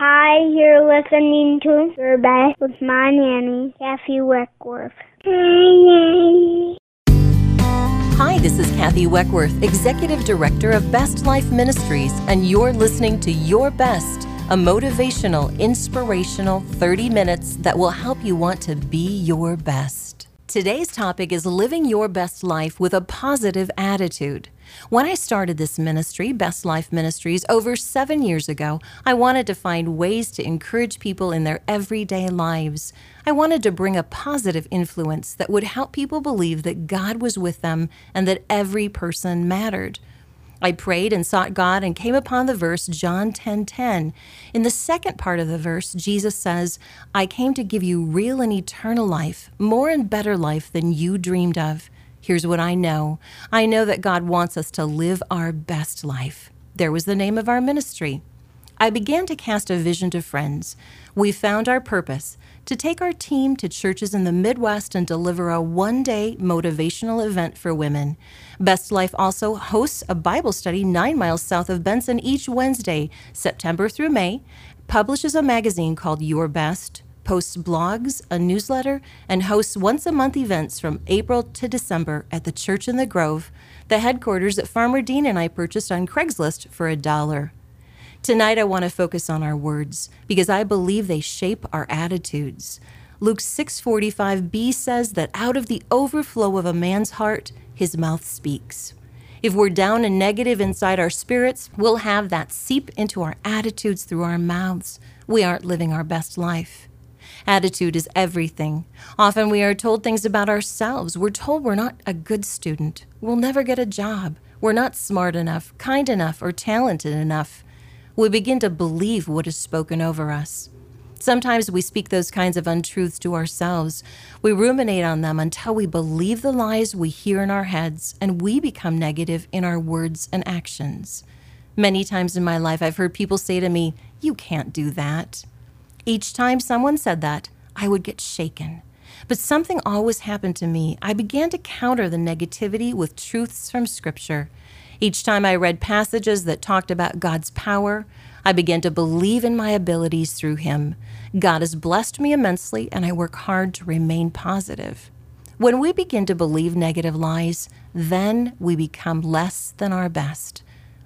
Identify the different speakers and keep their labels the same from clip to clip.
Speaker 1: Hi, you're listening to Your Best with my nanny, Kathy Weckworth. Hi.
Speaker 2: Hi, this is Kathy Weckworth, Executive Director of Best Life Ministries, and you're listening to Your Best, a motivational, inspirational 30 minutes that will help you want to be your best. Today's topic is living your best life with a positive attitude. When I started this ministry, Best Life Ministries, over seven years ago, I wanted to find ways to encourage people in their everyday lives. I wanted to bring a positive influence that would help people believe that God was with them and that every person mattered. I prayed and sought God and came upon the verse John 10:10. 10, 10. In the second part of the verse, Jesus says, "I came to give you real and eternal life, more and better life than you dreamed of." Here's what I know. I know that God wants us to live our best life. There was the name of our ministry. I began to cast a vision to friends. We found our purpose to take our team to churches in the Midwest and deliver a one day motivational event for women. Best Life also hosts a Bible study nine miles south of Benson each Wednesday, September through May, publishes a magazine called Your Best, posts blogs, a newsletter, and hosts once a month events from April to December at the Church in the Grove, the headquarters that Farmer Dean and I purchased on Craigslist for a dollar. Tonight, I want to focus on our words because I believe they shape our attitudes. Luke 6:45b says that out of the overflow of a man's heart, his mouth speaks. If we're down and negative inside our spirits, we'll have that seep into our attitudes through our mouths. We aren't living our best life. Attitude is everything. Often we are told things about ourselves. We're told we're not a good student. We'll never get a job. We're not smart enough, kind enough, or talented enough. We begin to believe what is spoken over us. Sometimes we speak those kinds of untruths to ourselves. We ruminate on them until we believe the lies we hear in our heads and we become negative in our words and actions. Many times in my life, I've heard people say to me, You can't do that. Each time someone said that, I would get shaken. But something always happened to me. I began to counter the negativity with truths from Scripture. Each time I read passages that talked about God's power, I began to believe in my abilities through Him. God has blessed me immensely, and I work hard to remain positive. When we begin to believe negative lies, then we become less than our best.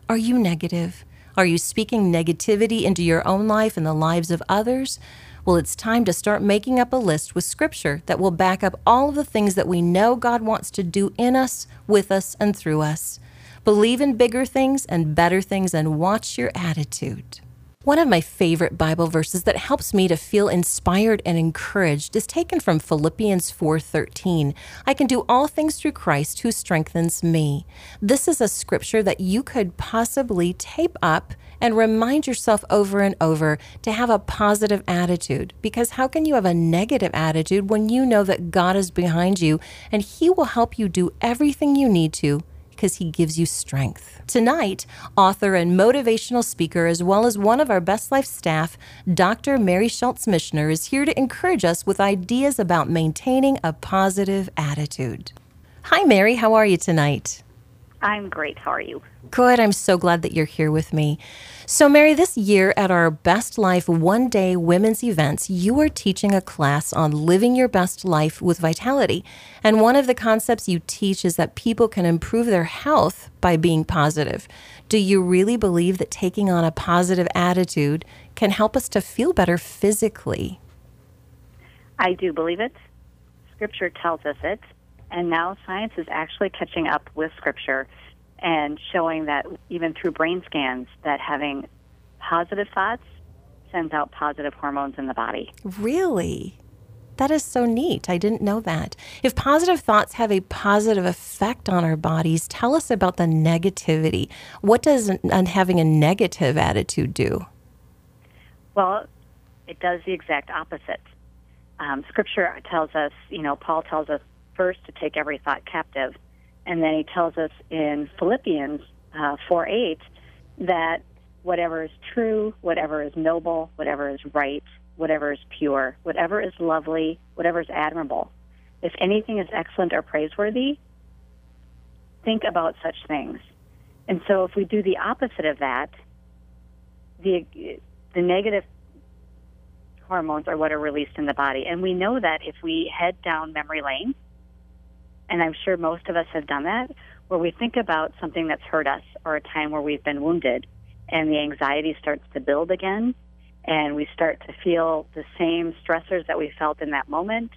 Speaker 2: Are you negative? Are you speaking negativity into your own life and the lives of others? Well, it's time to start making up a list with scripture that will back up all of the things that we know God wants to do in us, with us, and through us. Believe in bigger things and better things and watch your attitude. One of my favorite Bible verses that helps me to feel inspired and encouraged is taken from Philippians 4:13. I can do all things through Christ who strengthens me. This is a scripture that you could possibly tape up and remind yourself over and over to have a positive attitude because how can you have a negative attitude when you know that God is behind you and he will help you do everything you need to because he gives you strength. Tonight, author and motivational speaker, as well as one of our Best Life staff, Dr. Mary Schultz Michener, is here to encourage us with ideas about maintaining a positive attitude. Hi, Mary. How are you tonight?
Speaker 3: I'm great. How are you?
Speaker 2: Good. I'm so glad that you're here with me. So, Mary, this year at our Best Life one day women's events, you are teaching a class on living your best life with vitality. And one of the concepts you teach is that people can improve their health by being positive. Do you really believe that taking on a positive attitude can help us to feel better physically?
Speaker 3: I do believe it. Scripture tells us it. And now science is actually catching up with Scripture and showing that even through brain scans that having positive thoughts sends out positive hormones in the body.
Speaker 2: Really? That is so neat. I didn't know that. If positive thoughts have a positive effect on our bodies, tell us about the negativity. What does having a negative attitude do?
Speaker 3: Well, it does the exact opposite. Um, scripture tells us, you know, Paul tells us first to take every thought captive and then he tells us in Philippians uh, 4 8 that whatever is true, whatever is noble, whatever is right, whatever is pure, whatever is lovely, whatever is admirable, if anything is excellent or praiseworthy, think about such things. And so if we do the opposite of that, the the negative hormones are what are released in the body. And we know that if we head down memory lane, and I'm sure most of us have done that, where we think about something that's hurt us or a time where we've been wounded, and the anxiety starts to build again, and we start to feel the same stressors that we felt in that moment.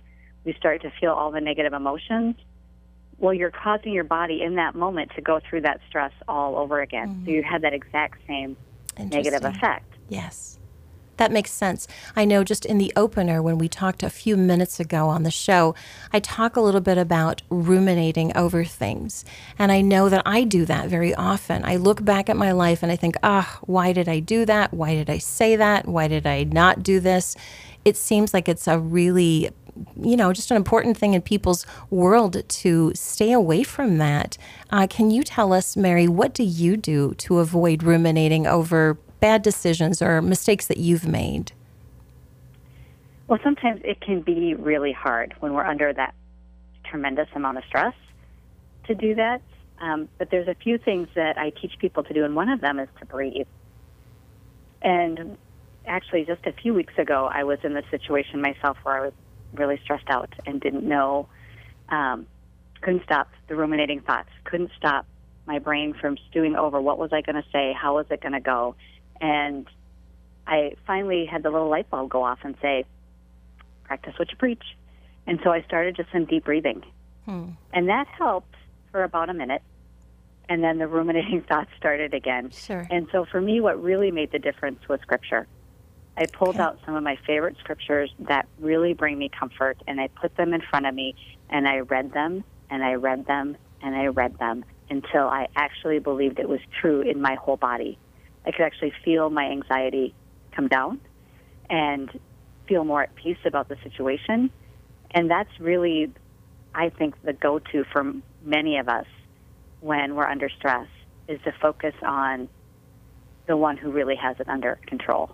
Speaker 3: We start to feel all the negative emotions. Well, you're causing your body in that moment to go through that stress all over again. Mm-hmm. So you have that exact same negative effect.
Speaker 2: Yes. That makes sense. I know just in the opener, when we talked a few minutes ago on the show, I talk a little bit about ruminating over things. And I know that I do that very often. I look back at my life and I think, ah, why did I do that? Why did I say that? Why did I not do this? It seems like it's a really you know, just an important thing in people's world to stay away from that. Uh, can you tell us, Mary, what do you do to avoid ruminating over bad decisions or mistakes that you've made?
Speaker 3: Well, sometimes it can be really hard when we're under that tremendous amount of stress to do that. Um, but there's a few things that I teach people to do, and one of them is to breathe. And actually, just a few weeks ago, I was in the situation myself where I was really stressed out and didn't know, um, couldn't stop the ruminating thoughts, couldn't stop my brain from stewing over what was I going to say, how was it going to go, and I finally had the little light bulb go off and say, practice what you preach. And so I started just some deep breathing. Hmm. And that helped for about a minute. And then the ruminating thoughts started again.
Speaker 2: Sure.
Speaker 3: And so for me, what really made the difference was scripture. I pulled okay. out some of my favorite scriptures that really bring me comfort, and I put them in front of me, and I read them, and I read them, and I read them until I actually believed it was true in my whole body. I could actually feel my anxiety come down and feel more at peace about the situation. And that's really, I think, the go to for many of us when we're under stress is to focus on the one who really has it under control.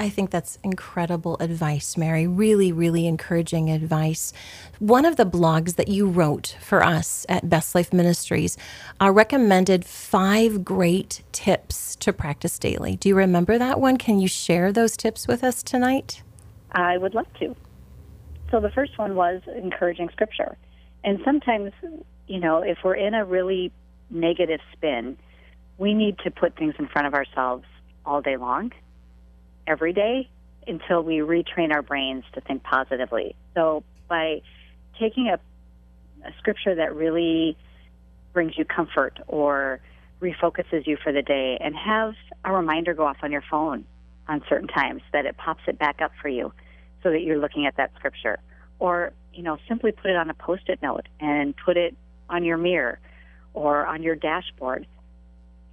Speaker 2: I think that's incredible advice, Mary. Really, really encouraging advice. One of the blogs that you wrote for us at Best Life Ministries uh, recommended five great tips to practice daily. Do you remember that one? Can you share those tips with us tonight?
Speaker 3: I would love to. So the first one was encouraging scripture. And sometimes, you know, if we're in a really negative spin, we need to put things in front of ourselves all day long every day until we retrain our brains to think positively. So by taking a, a scripture that really brings you comfort or refocuses you for the day and have a reminder go off on your phone on certain times that it pops it back up for you so that you're looking at that scripture or you know simply put it on a post-it note and put it on your mirror or on your dashboard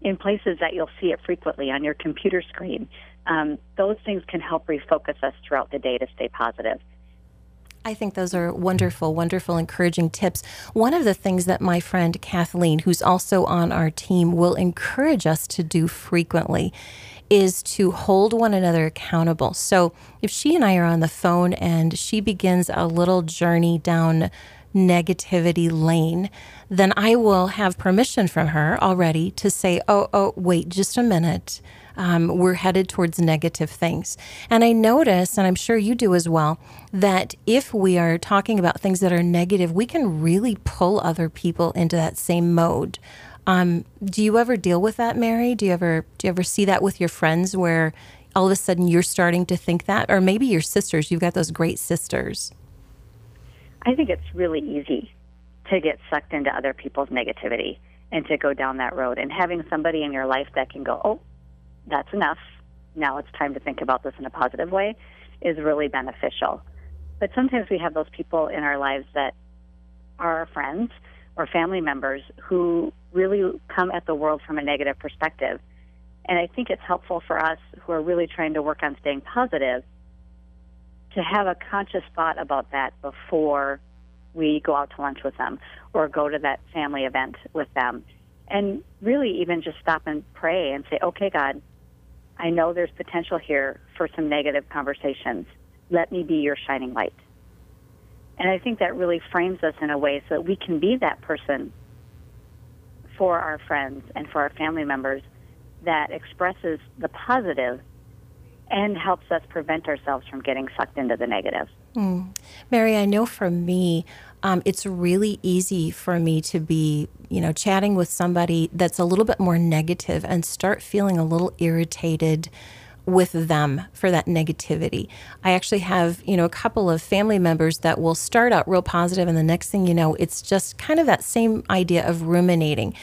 Speaker 3: in places that you'll see it frequently on your computer screen um, those things can help refocus us throughout the day to stay positive.
Speaker 2: I think those are wonderful, wonderful, encouraging tips. One of the things that my friend Kathleen, who's also on our team, will encourage us to do frequently is to hold one another accountable. So if she and I are on the phone and she begins a little journey down negativity lane, then I will have permission from her already to say, oh, oh, wait just a minute um, we're headed towards negative things. And I notice, and I'm sure you do as well, that if we are talking about things that are negative, we can really pull other people into that same mode. Um, do you ever deal with that, Mary? Do you ever do you ever see that with your friends where all of a sudden you're starting to think that, or maybe your sisters? You've got those great sisters.
Speaker 3: I think it's really easy to get sucked into other people's negativity and to go down that road. And having somebody in your life that can go, oh, that's enough. Now it's time to think about this in a positive way is really beneficial. But sometimes we have those people in our lives that are our friends or family members who really come at the world from a negative perspective. And I think it's helpful for us who are really trying to work on staying positive to have a conscious thought about that before we go out to lunch with them or go to that family event with them. And really even just stop and pray and say, okay, God, I know there's potential here for some negative conversations. Let me be your shining light. And I think that really frames us in a way so that we can be that person for our friends and for our family members that expresses the positive and helps us prevent ourselves from getting sucked into the negative.
Speaker 2: Mm. Mary, I know for me, um, it's really easy for me to be, you know, chatting with somebody that's a little bit more negative and start feeling a little irritated with them for that negativity. I actually have, you know, a couple of family members that will start out real positive and the next thing you know, it's just kind of that same idea of ruminating.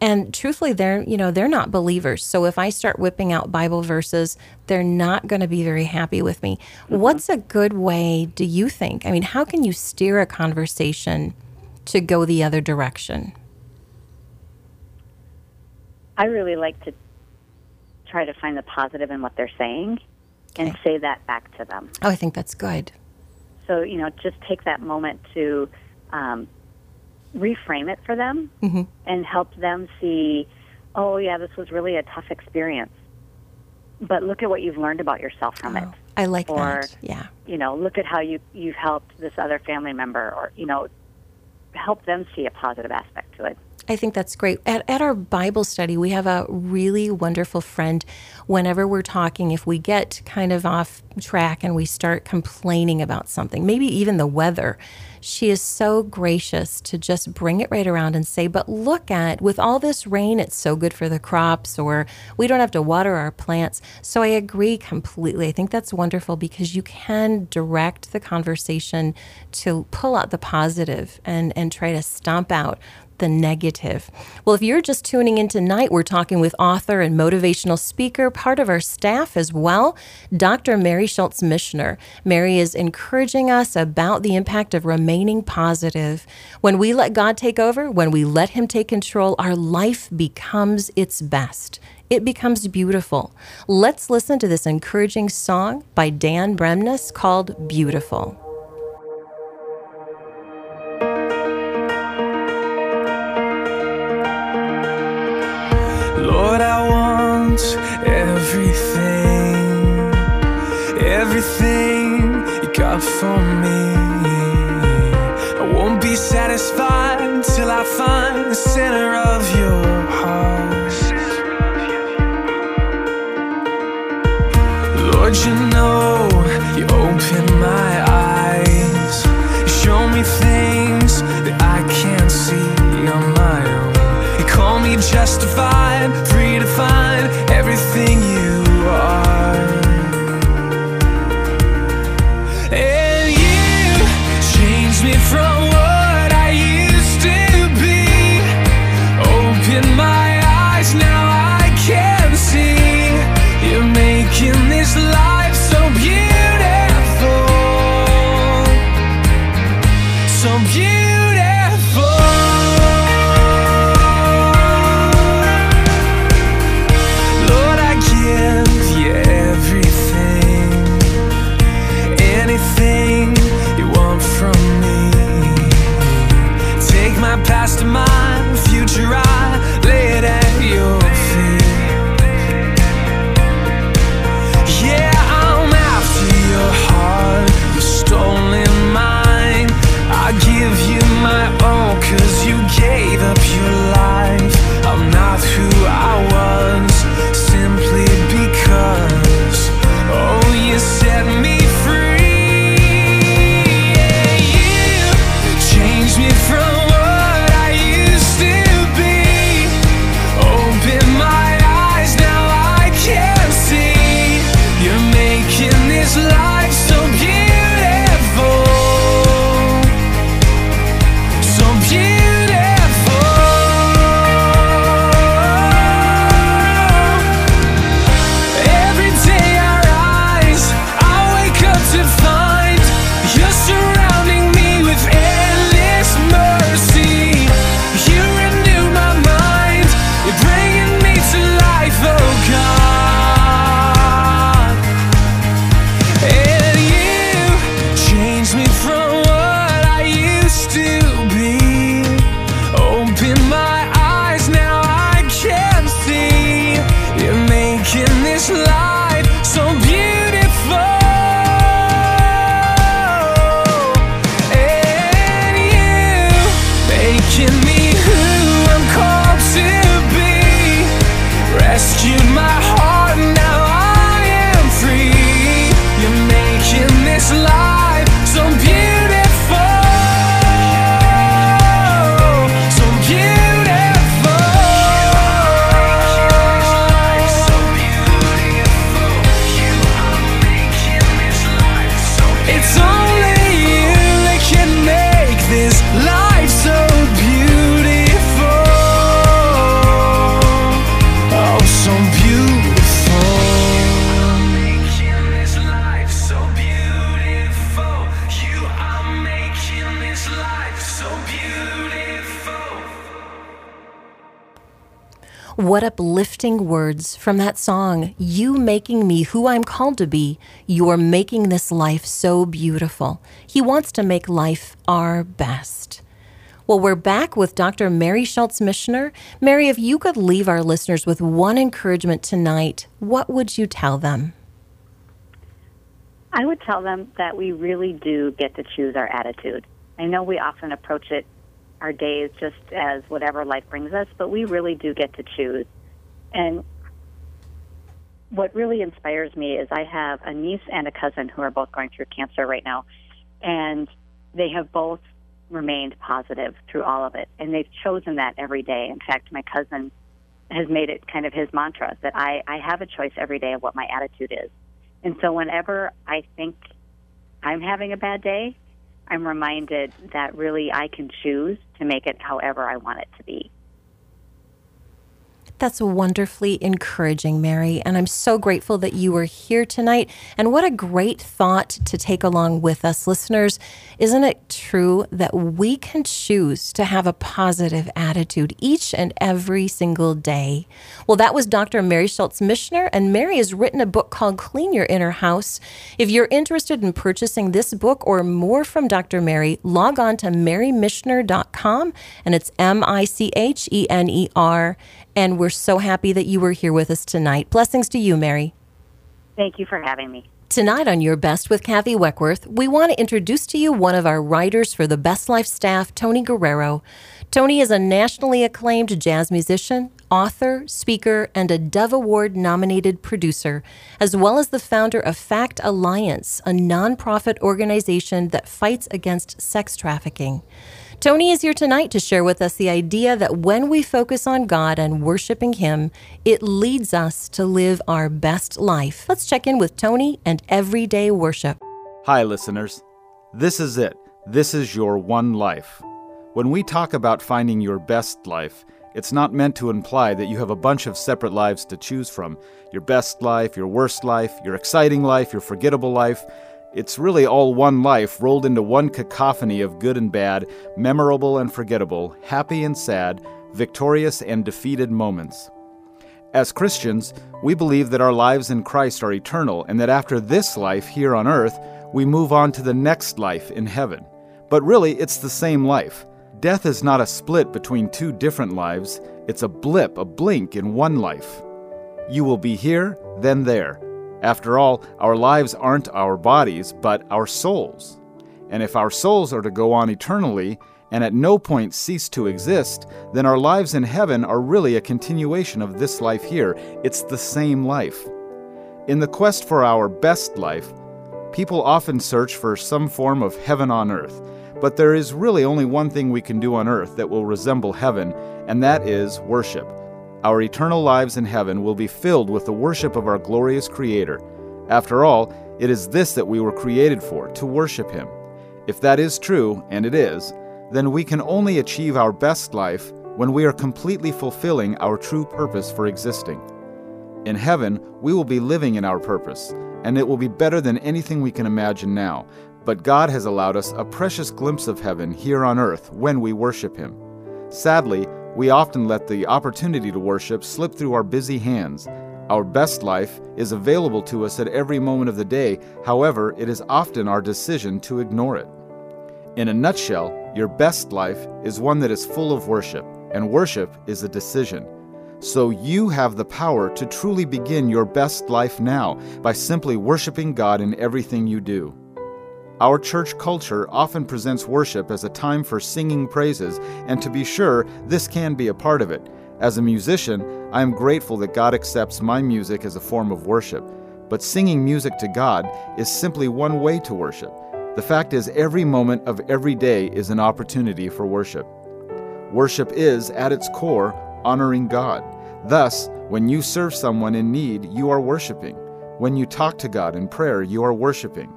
Speaker 2: And truthfully, they're, you know, they're not believers. So if I start whipping out Bible verses, they're not going to be very happy with me. Mm-hmm. What's a good way, do you think? I mean, how can you steer a conversation to go the other direction?
Speaker 3: I really like to try to find the positive in what they're saying okay. and say that back to them.
Speaker 2: Oh, I think that's good.
Speaker 3: So, you know, just take that moment to um, reframe it for them mm-hmm. and help them see, oh, yeah, this was really a tough experience. But look at what you've learned about yourself from oh, it.
Speaker 2: I like or, that. Yeah.
Speaker 3: You know, look at how you, you've helped this other family member or, you know, help them see a positive aspect to it.
Speaker 2: I think that's great. At, at our Bible study, we have a really wonderful friend. Whenever we're talking, if we get kind of off track and we start complaining about something, maybe even the weather, she is so gracious to just bring it right around and say, But look at, with all this rain, it's so good for the crops, or we don't have to water our plants. So I agree completely. I think that's wonderful because you can direct the conversation to pull out the positive and, and try to stomp out the negative. Well, if you're just tuning in tonight, we're talking with author and motivational speaker, part of our staff as well, Dr. Mary Schultz Michener. Mary is encouraging us about the impact of remaining positive. When we let God take over, when we let Him take control, our life becomes its best. It becomes beautiful. Let's listen to this encouraging song by Dan Bremnes called Beautiful.
Speaker 4: Everything, everything you got for me. I won't be satisfied till I find the
Speaker 2: words from that song. You making me who I'm called to be. You're making this life so beautiful. He wants to make life our best. Well, we're back with Dr. Mary Schultz Michener. Mary, if you could leave our listeners with one encouragement tonight, what would you tell them?
Speaker 3: I would tell them that we really do get to choose our attitude. I know we often approach it, our days, just as whatever life brings us, but we really do get to choose. And what really inspires me is I have a niece and a cousin who are both going through cancer right now, and they have both remained positive through all of it. And they've chosen that every day. In fact, my cousin has made it kind of his mantra that I, I have a choice every day of what my attitude is. And so whenever I think I'm having a bad day, I'm reminded that really I can choose to make it however I want it to be.
Speaker 2: That's wonderfully encouraging, Mary. And I'm so grateful that you were here tonight. And what a great thought to take along with us, listeners. Isn't it true that we can choose to have a positive attitude each and every single day? Well, that was Dr. Mary Schultz Michener, and Mary has written a book called Clean Your Inner House. If you're interested in purchasing this book or more from Dr. Mary, log on to marymichener.com, and it's M I C H E N E R and we're so happy that you were here with us tonight. Blessings to you, Mary.
Speaker 3: Thank you for having me.
Speaker 2: Tonight on Your Best with Kathy Weckworth, we want to introduce to you one of our writers for the Best Life staff, Tony Guerrero. Tony is a nationally acclaimed jazz musician, author, speaker, and a Dove Award nominated producer, as well as the founder of Fact Alliance, a nonprofit organization that fights against sex trafficking. Tony is here tonight to share with us the idea that when we focus on God and worshiping Him, it leads us to live our best life. Let's check in with Tony and everyday worship.
Speaker 5: Hi, listeners. This is it. This is your one life. When we talk about finding your best life, it's not meant to imply that you have a bunch of separate lives to choose from your best life, your worst life, your exciting life, your forgettable life. It's really all one life rolled into one cacophony of good and bad, memorable and forgettable, happy and sad, victorious and defeated moments. As Christians, we believe that our lives in Christ are eternal and that after this life here on earth, we move on to the next life in heaven. But really, it's the same life. Death is not a split between two different lives, it's a blip, a blink in one life. You will be here, then there after all, our lives aren't our bodies, but our souls. And if our souls are to go on eternally and at no point cease to exist, then our lives in heaven are really a continuation of this life here. It's the same life. In the quest for our best life, people often search for some form of heaven on earth. But there is really only one thing we can do on earth that will resemble heaven, and that is worship. Our eternal lives in heaven will be filled with the worship of our glorious Creator. After all, it is this that we were created for, to worship Him. If that is true, and it is, then we can only achieve our best life when we are completely fulfilling our true purpose for existing. In heaven, we will be living in our purpose, and it will be better than anything we can imagine now. But God has allowed us a precious glimpse of heaven here on earth when we worship Him. Sadly, we often let the opportunity to worship slip through our busy hands. Our best life is available to us at every moment of the day, however, it is often our decision to ignore it. In a nutshell, your best life is one that is full of worship, and worship is a decision. So you have the power to truly begin your best life now by simply worshiping God in everything you do. Our church culture often presents worship as a time for singing praises, and to be sure, this can be a part of it. As a musician, I am grateful that God accepts my music as a form of worship. But singing music to God is simply one way to worship. The fact is, every moment of every day is an opportunity for worship. Worship is, at its core, honoring God. Thus, when you serve someone in need, you are worshiping. When you talk to God in prayer, you are worshiping.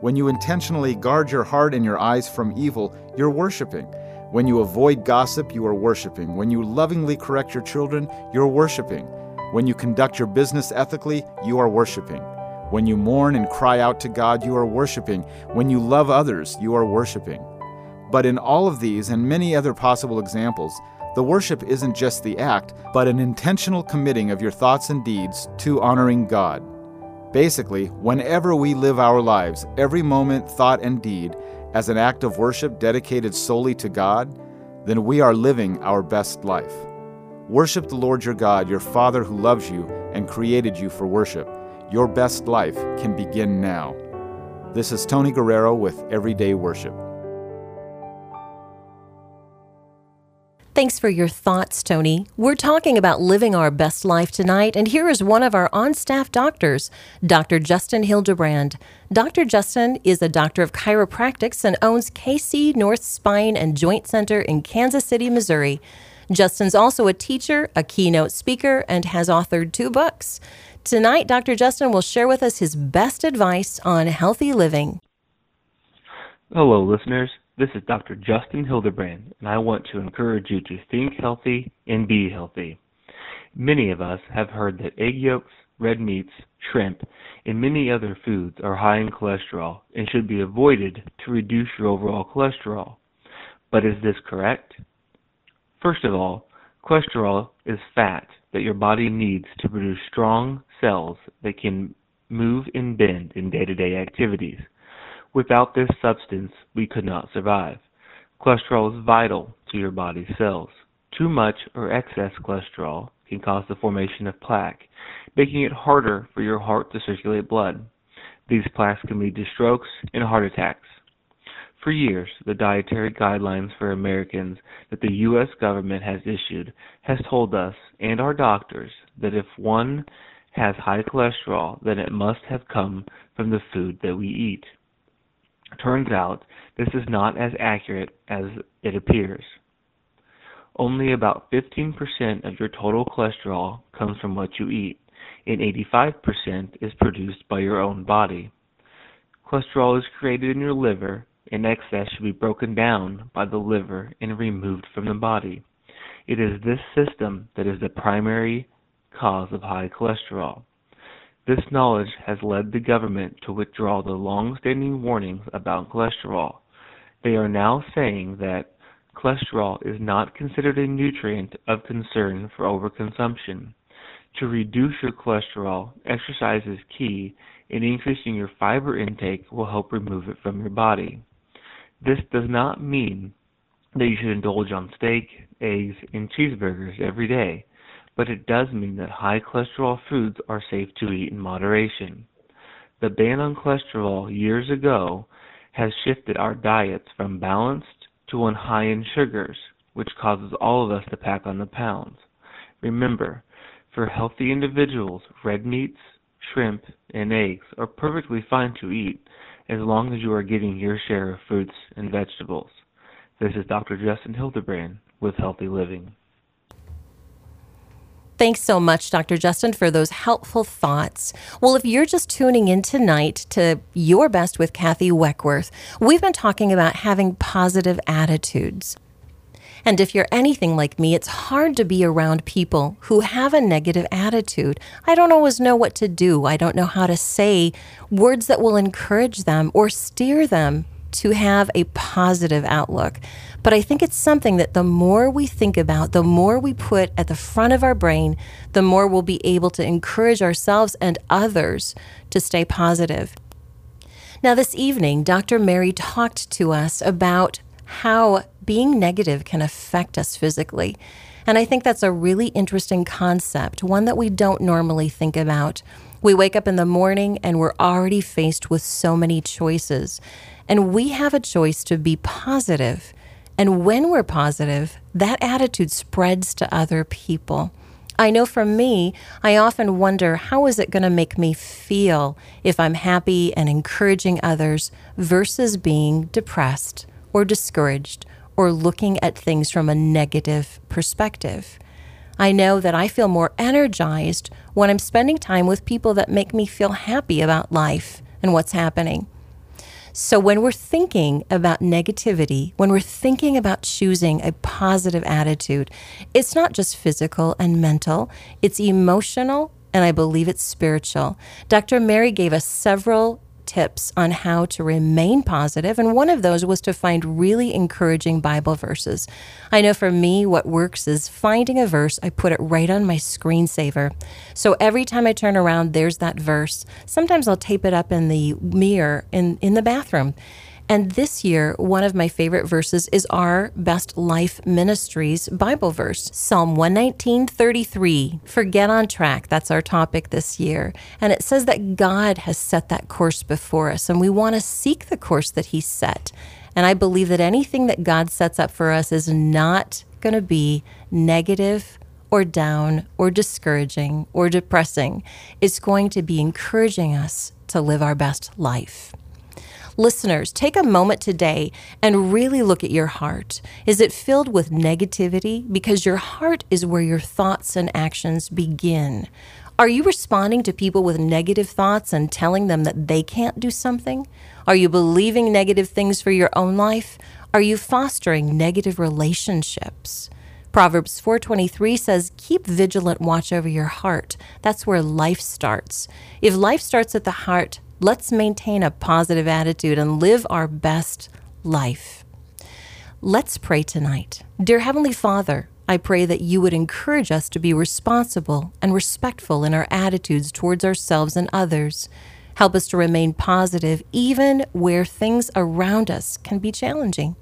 Speaker 5: When you intentionally guard your heart and your eyes from evil, you're worshiping. When you avoid gossip, you are worshiping. When you lovingly correct your children, you're worshiping. When you conduct your business ethically, you are worshiping. When you mourn and cry out to God, you are worshiping. When you love others, you are worshiping. But in all of these and many other possible examples, The worship isn't just the act, but an intentional committing of your thoughts and deeds to honoring God. Basically, whenever we live our lives, every moment, thought, and deed, as an act of worship dedicated solely to God, then we are living our best life. Worship the Lord your God, your Father who loves you and created you for worship. Your best life can begin now. This is Tony Guerrero with Everyday Worship.
Speaker 2: Thanks for your thoughts, Tony. We're talking about living our best life tonight, and here is one of our on staff doctors, Dr. Justin Hildebrand. Dr. Justin is a doctor of chiropractics and owns KC North Spine and Joint Center in Kansas City, Missouri. Justin's also a teacher, a keynote speaker, and has authored two books. Tonight, Dr. Justin will share with us his best advice on healthy living.
Speaker 6: Hello, listeners. This is Dr. Justin Hildebrand, and I want to encourage you to think healthy and be healthy. Many of us have heard that egg yolks, red meats, shrimp, and many other foods are high in cholesterol and should be avoided to reduce your overall cholesterol. But is this correct? First of all, cholesterol is fat that your body needs to produce strong cells that can move and bend in day to day activities. Without this substance, we could not survive. Cholesterol is vital to your body's cells. Too much or excess cholesterol can cause the formation of plaque, making it harder for your heart to circulate blood. These plaques can lead to strokes and heart attacks. For years, the dietary guidelines for Americans that the U.S. government has issued has told us and our doctors that if one has high cholesterol, then it must have come from the food that we eat. Turns out this is not as accurate as it appears. Only about 15% of your total cholesterol comes from what you eat, and 85% is produced by your own body. Cholesterol is created in your liver, and excess should be broken down by the liver and removed from the body. It is this system that is the primary cause of high cholesterol. This knowledge has led the government to withdraw the long-standing warnings about cholesterol. They are now saying that cholesterol is not considered a nutrient of concern for overconsumption. To reduce your cholesterol, exercise is key, and increasing your fiber intake will help remove it from your body. This does not mean that you should indulge on steak, eggs, and cheeseburgers every day but it does mean that high cholesterol foods are safe to eat in moderation. The ban on cholesterol years ago has shifted our diets from balanced to one high in sugars, which causes all of us to pack on the pounds. Remember, for healthy individuals, red meats, shrimp, and eggs are perfectly fine to eat as long as you are getting your share of fruits and vegetables. This is Dr. Justin Hildebrand with Healthy Living.
Speaker 2: Thanks so much, Dr. Justin, for those helpful thoughts. Well, if you're just tuning in tonight to Your Best with Kathy Weckworth, we've been talking about having positive attitudes. And if you're anything like me, it's hard to be around people who have a negative attitude. I don't always know what to do. I don't know how to say words that will encourage them or steer them to have a positive outlook. But I think it's something that the more we think about, the more we put at the front of our brain, the more we'll be able to encourage ourselves and others to stay positive. Now, this evening, Dr. Mary talked to us about how being negative can affect us physically. And I think that's a really interesting concept, one that we don't normally think about. We wake up in the morning and we're already faced with so many choices. And we have a choice to be positive and when we're positive, that attitude spreads to other people. I know for me, I often wonder how is it going to make me feel if I'm happy and encouraging others versus being depressed or discouraged or looking at things from a negative perspective. I know that I feel more energized when I'm spending time with people that make me feel happy about life and what's happening. So, when we're thinking about negativity, when we're thinking about choosing a positive attitude, it's not just physical and mental, it's emotional, and I believe it's spiritual. Dr. Mary gave us several tips on how to remain positive, and one of those was to find really encouraging Bible verses. I know for me, what works is finding a verse, I put it right on my screensaver. So every time I turn around, there's that verse. Sometimes I'll tape it up in the mirror in, in the bathroom. And this year, one of my favorite verses is our Best Life Ministries Bible verse, Psalm 119:33. Forget on track, that's our topic this year. And it says that God has set that course before us, and we want to seek the course that He set. And I believe that anything that God sets up for us is not going to be negative or down or discouraging or depressing. It's going to be encouraging us to live our best life. Listeners, take a moment today and really look at your heart. Is it filled with negativity? Because your heart is where your thoughts and actions begin. Are you responding to people with negative thoughts and telling them that they can't do something? Are you believing negative things for your own life? Are you fostering negative relationships? Proverbs 4:23 says, "Keep vigilant watch over your heart. That's where life starts. If life starts at the heart, Let's maintain a positive attitude and live our best life. Let's pray tonight. Dear Heavenly Father, I pray that you would encourage us to be responsible and respectful in our attitudes towards ourselves and others. Help us to remain positive even where things around us can be challenging.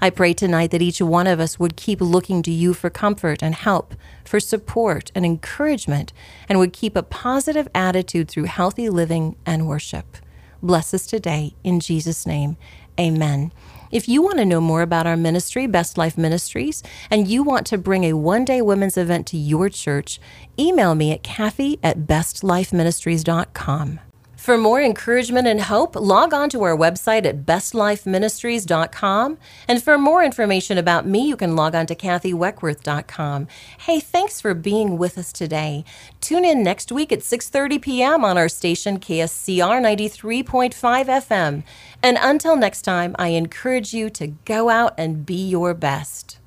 Speaker 2: I pray tonight that each one of us would keep looking to you for comfort and help, for support and encouragement, and would keep a positive attitude through healthy living and worship. Bless us today in Jesus' name. Amen. If you want to know more about our ministry, Best Life Ministries, and you want to bring a one day women's event to your church, email me at Kathy at bestlifeministries.com. For more encouragement and hope, log on to our website at bestlifeministries.com. And for more information about me, you can log on to kathyweckworth.com. Hey, thanks for being with us today. Tune in next week at 6:30 p.m. on our station KSCR 93.5 FM. And until next time, I encourage you to go out and be your best.